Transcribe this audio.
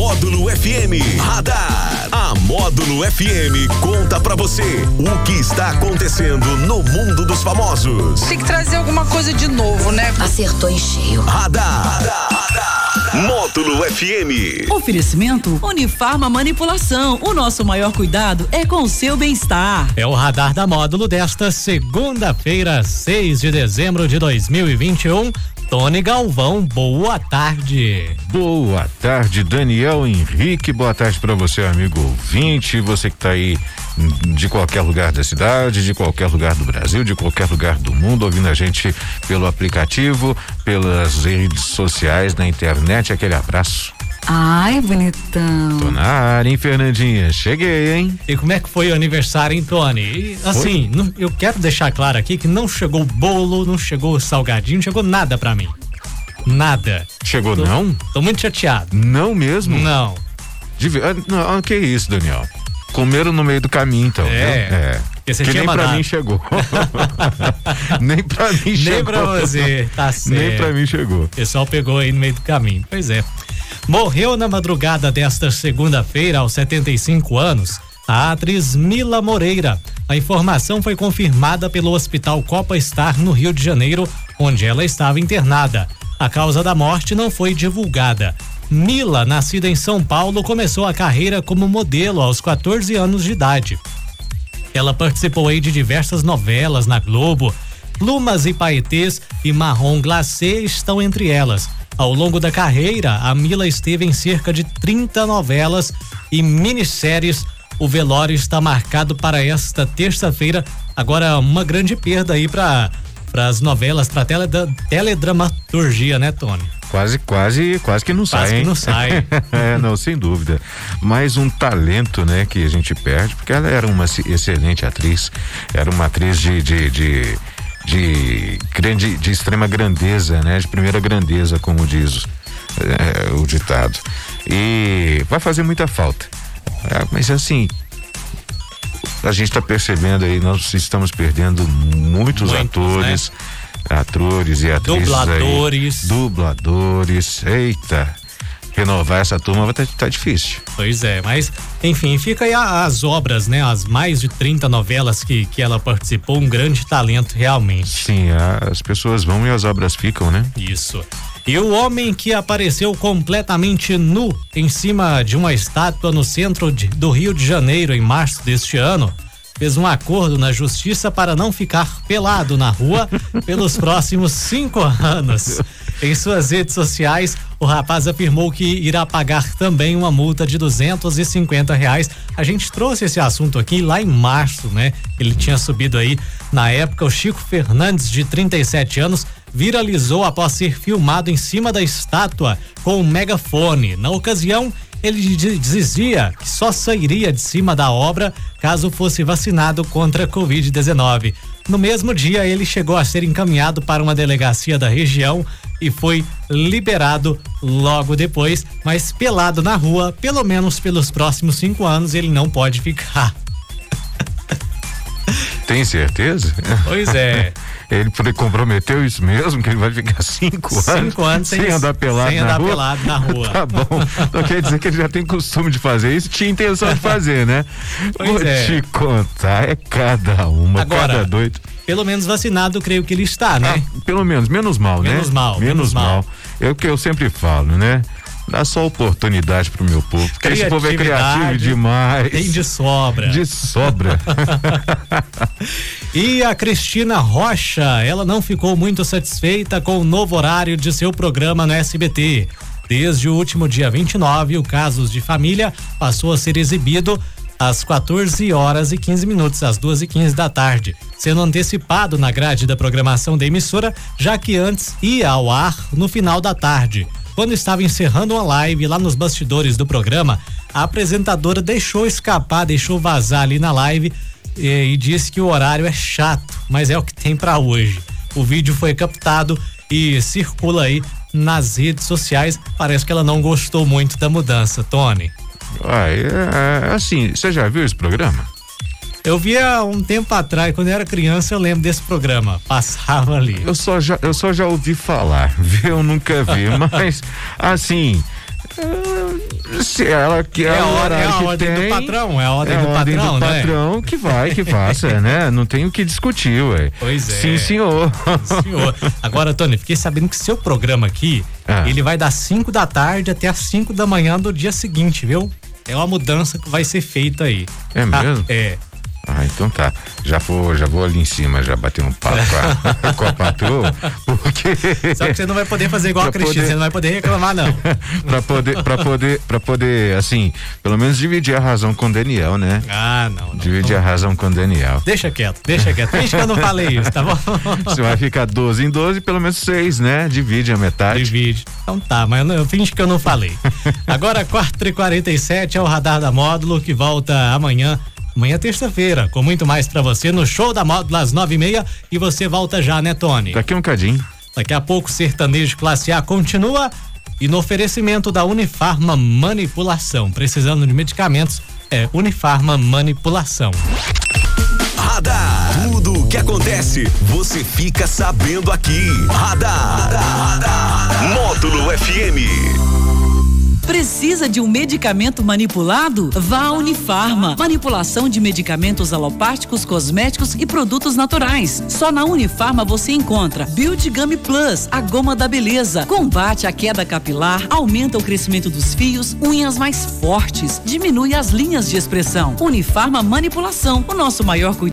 Módulo FM Radar. A Módulo FM conta pra você o que está acontecendo no mundo dos famosos. Tem que trazer alguma coisa de novo, né? Acertou em cheio. Radar. radar, radar. Módulo FM. Oferecimento Unifarma Manipulação. O nosso maior cuidado é com o seu bem-estar. É o radar da módulo desta segunda-feira, 6 de dezembro de 2021. Tony Galvão, boa tarde. Boa tarde, Daniel Henrique. Boa tarde para você, amigo ouvinte. Você que está aí de qualquer lugar da cidade, de qualquer lugar do Brasil, de qualquer lugar do mundo, ouvindo a gente pelo aplicativo, pelas redes sociais, na internet. Aquele abraço. Ai, bonitão. Tô na área, hein, Fernandinha? Cheguei, hein? E como é que foi o aniversário, hein, Tony? E, assim, não, eu quero deixar claro aqui que não chegou bolo, não chegou salgadinho, não chegou nada para mim. Nada. Chegou tô, não? Tô muito chateado. Não mesmo? Não. Ah, não, ah, que isso, Daniel? Comeram no meio do caminho, então. É. é. Que, você que tinha nem mandado. pra mim chegou. nem pra mim Nem chegou. pra você, tá certo. Nem pra mim chegou. O pessoal pegou aí no meio do caminho. Pois é. Morreu na madrugada desta segunda-feira, aos 75 anos, a atriz Mila Moreira. A informação foi confirmada pelo Hospital Copa Star, no Rio de Janeiro, onde ela estava internada. A causa da morte não foi divulgada. Mila, nascida em São Paulo, começou a carreira como modelo aos 14 anos de idade. Ela participou aí de diversas novelas na Globo. Plumas e Paetês e Marrom Glacé estão entre elas. Ao longo da carreira, a Mila esteve em cerca de 30 novelas e minisséries. O velório está marcado para esta terça-feira. Agora, uma grande perda aí para as novelas, para tele, teledramaturgia, né, Tony? Quase, quase, quase que não Quase sai, que hein? não sai. é, não, sem dúvida. Mais um talento, né, que a gente perde, porque ela era uma excelente atriz, era uma atriz de, de, de, de grande, de extrema grandeza, né, de primeira grandeza, como diz é, o ditado. E vai fazer muita falta. É, mas assim, a gente está percebendo aí, nós estamos perdendo muitos, Muitos, atores, atores e atrizes Dubladores. aí, dubladores, eita, renovar essa turma vai tá, tá difícil. Pois é, mas enfim, fica aí as obras, né? As mais de 30 novelas que, que ela participou, um grande talento realmente. Sim, as pessoas vão e as obras ficam, né? Isso. E o homem que apareceu completamente nu em cima de uma estátua no centro de- do Rio de Janeiro em março deste ano fez um acordo na justiça para não ficar pelado na rua pelos próximos cinco anos. Em suas redes sociais, o rapaz afirmou que irá pagar também uma multa de 250 reais. A gente trouxe esse assunto aqui lá em março, né? Ele tinha subido aí. Na época, o Chico Fernandes, de 37 anos, viralizou após ser filmado em cima da estátua com um megafone. Na ocasião, ele di- dizia que só sairia de cima da obra caso fosse vacinado contra a Covid-19. No mesmo dia, ele chegou a ser encaminhado para uma delegacia da região e foi liberado logo depois, mas pelado na rua, pelo menos pelos próximos cinco anos, ele não pode ficar. Tem certeza? Pois é. Ele comprometeu isso mesmo, que ele vai ficar cinco, Cinco anos sem- andar pelado sem na andar rua? pelado na rua. tá bom. Então quer dizer que ele já tem costume de fazer isso, tinha intenção de fazer, né? Pois Vou é. te contar, é cada uma, Agora, cada doido. Pelo menos vacinado, creio que ele está, né? Ah, pelo menos, menos mal, né? Menos mal, Menos, menos mal. mal. É o que eu sempre falo, né? Dá só oportunidade pro meu povo. Porque esse povo é criativo demais. Tem de sobra. De sobra. E a Cristina Rocha, ela não ficou muito satisfeita com o novo horário de seu programa no SBT. Desde o último dia 29, o Casos de Família passou a ser exibido às 14 horas e 15 minutos, às 2 e 15 da tarde, sendo antecipado na grade da programação da emissora, já que antes ia ao ar no final da tarde. Quando estava encerrando uma live lá nos bastidores do programa, a apresentadora deixou escapar, deixou vazar ali na live e, e disse que o horário é chato, mas é o que tem para hoje. O vídeo foi captado e circula aí nas redes sociais. Parece que ela não gostou muito da mudança, Tony. Ah, é, assim, você já viu esse programa? Eu via um tempo atrás, quando eu era criança, eu lembro desse programa. Passava ali. Eu só já, eu só já ouvi falar, viu? Eu nunca vi, mas assim, Se ela que É a hora, é a que ordem tem, do patrão, é a ordem é a do ordem patrão, do né? patrão que vai, que faça, né? Não tem o que discutir, ué. Pois é. Sim, senhor. Senhor. Agora, Tony, fiquei sabendo que seu programa aqui, Ah. ele vai das 5 da tarde até as 5 da manhã do dia seguinte, viu? É uma mudança que vai ser feita aí. É mesmo? É. Ah, então tá. Já vou, já vou ali em cima, já bater um papo com a, com a patroa, porque Só que você não vai poder fazer igual a Pra Cristina, poder- você não vai poder reclamar, não. para poder, para poder, para poder, assim, pelo menos dividir a razão com o Daniel, né? Ah, não. não. Dividir a razão com o Daniel. Deixa quieto, deixa quieto. Finge que eu não falei isso, tá bom? Você vai ficar 12 em 12, pelo menos 6, né? Divide a metade. Divide. Então tá, mas eu, não- eu finge que eu não falei. Agora, 4h47 é o Radar da Módulo que volta amanhã. Amanhã é terça-feira, com muito mais pra você no show da Módulo às nove e meia e você volta já, né, Tony? Daqui um cadinho. Daqui a pouco, sertanejo classe A continua e no oferecimento da Unifarma Manipulação. Precisando de medicamentos, é Unifarma Manipulação. Radar. Tudo o que acontece, você fica sabendo aqui. Radar. Módulo FM. Precisa de um medicamento manipulado? Vá à Unifarma. Manipulação de medicamentos alopáticos, cosméticos e produtos naturais. Só na Unifarma você encontra Build Gummy Plus, a goma da beleza. Combate a queda capilar, aumenta o crescimento dos fios, unhas mais fortes, diminui as linhas de expressão. Unifarma Manipulação, o nosso maior cuidado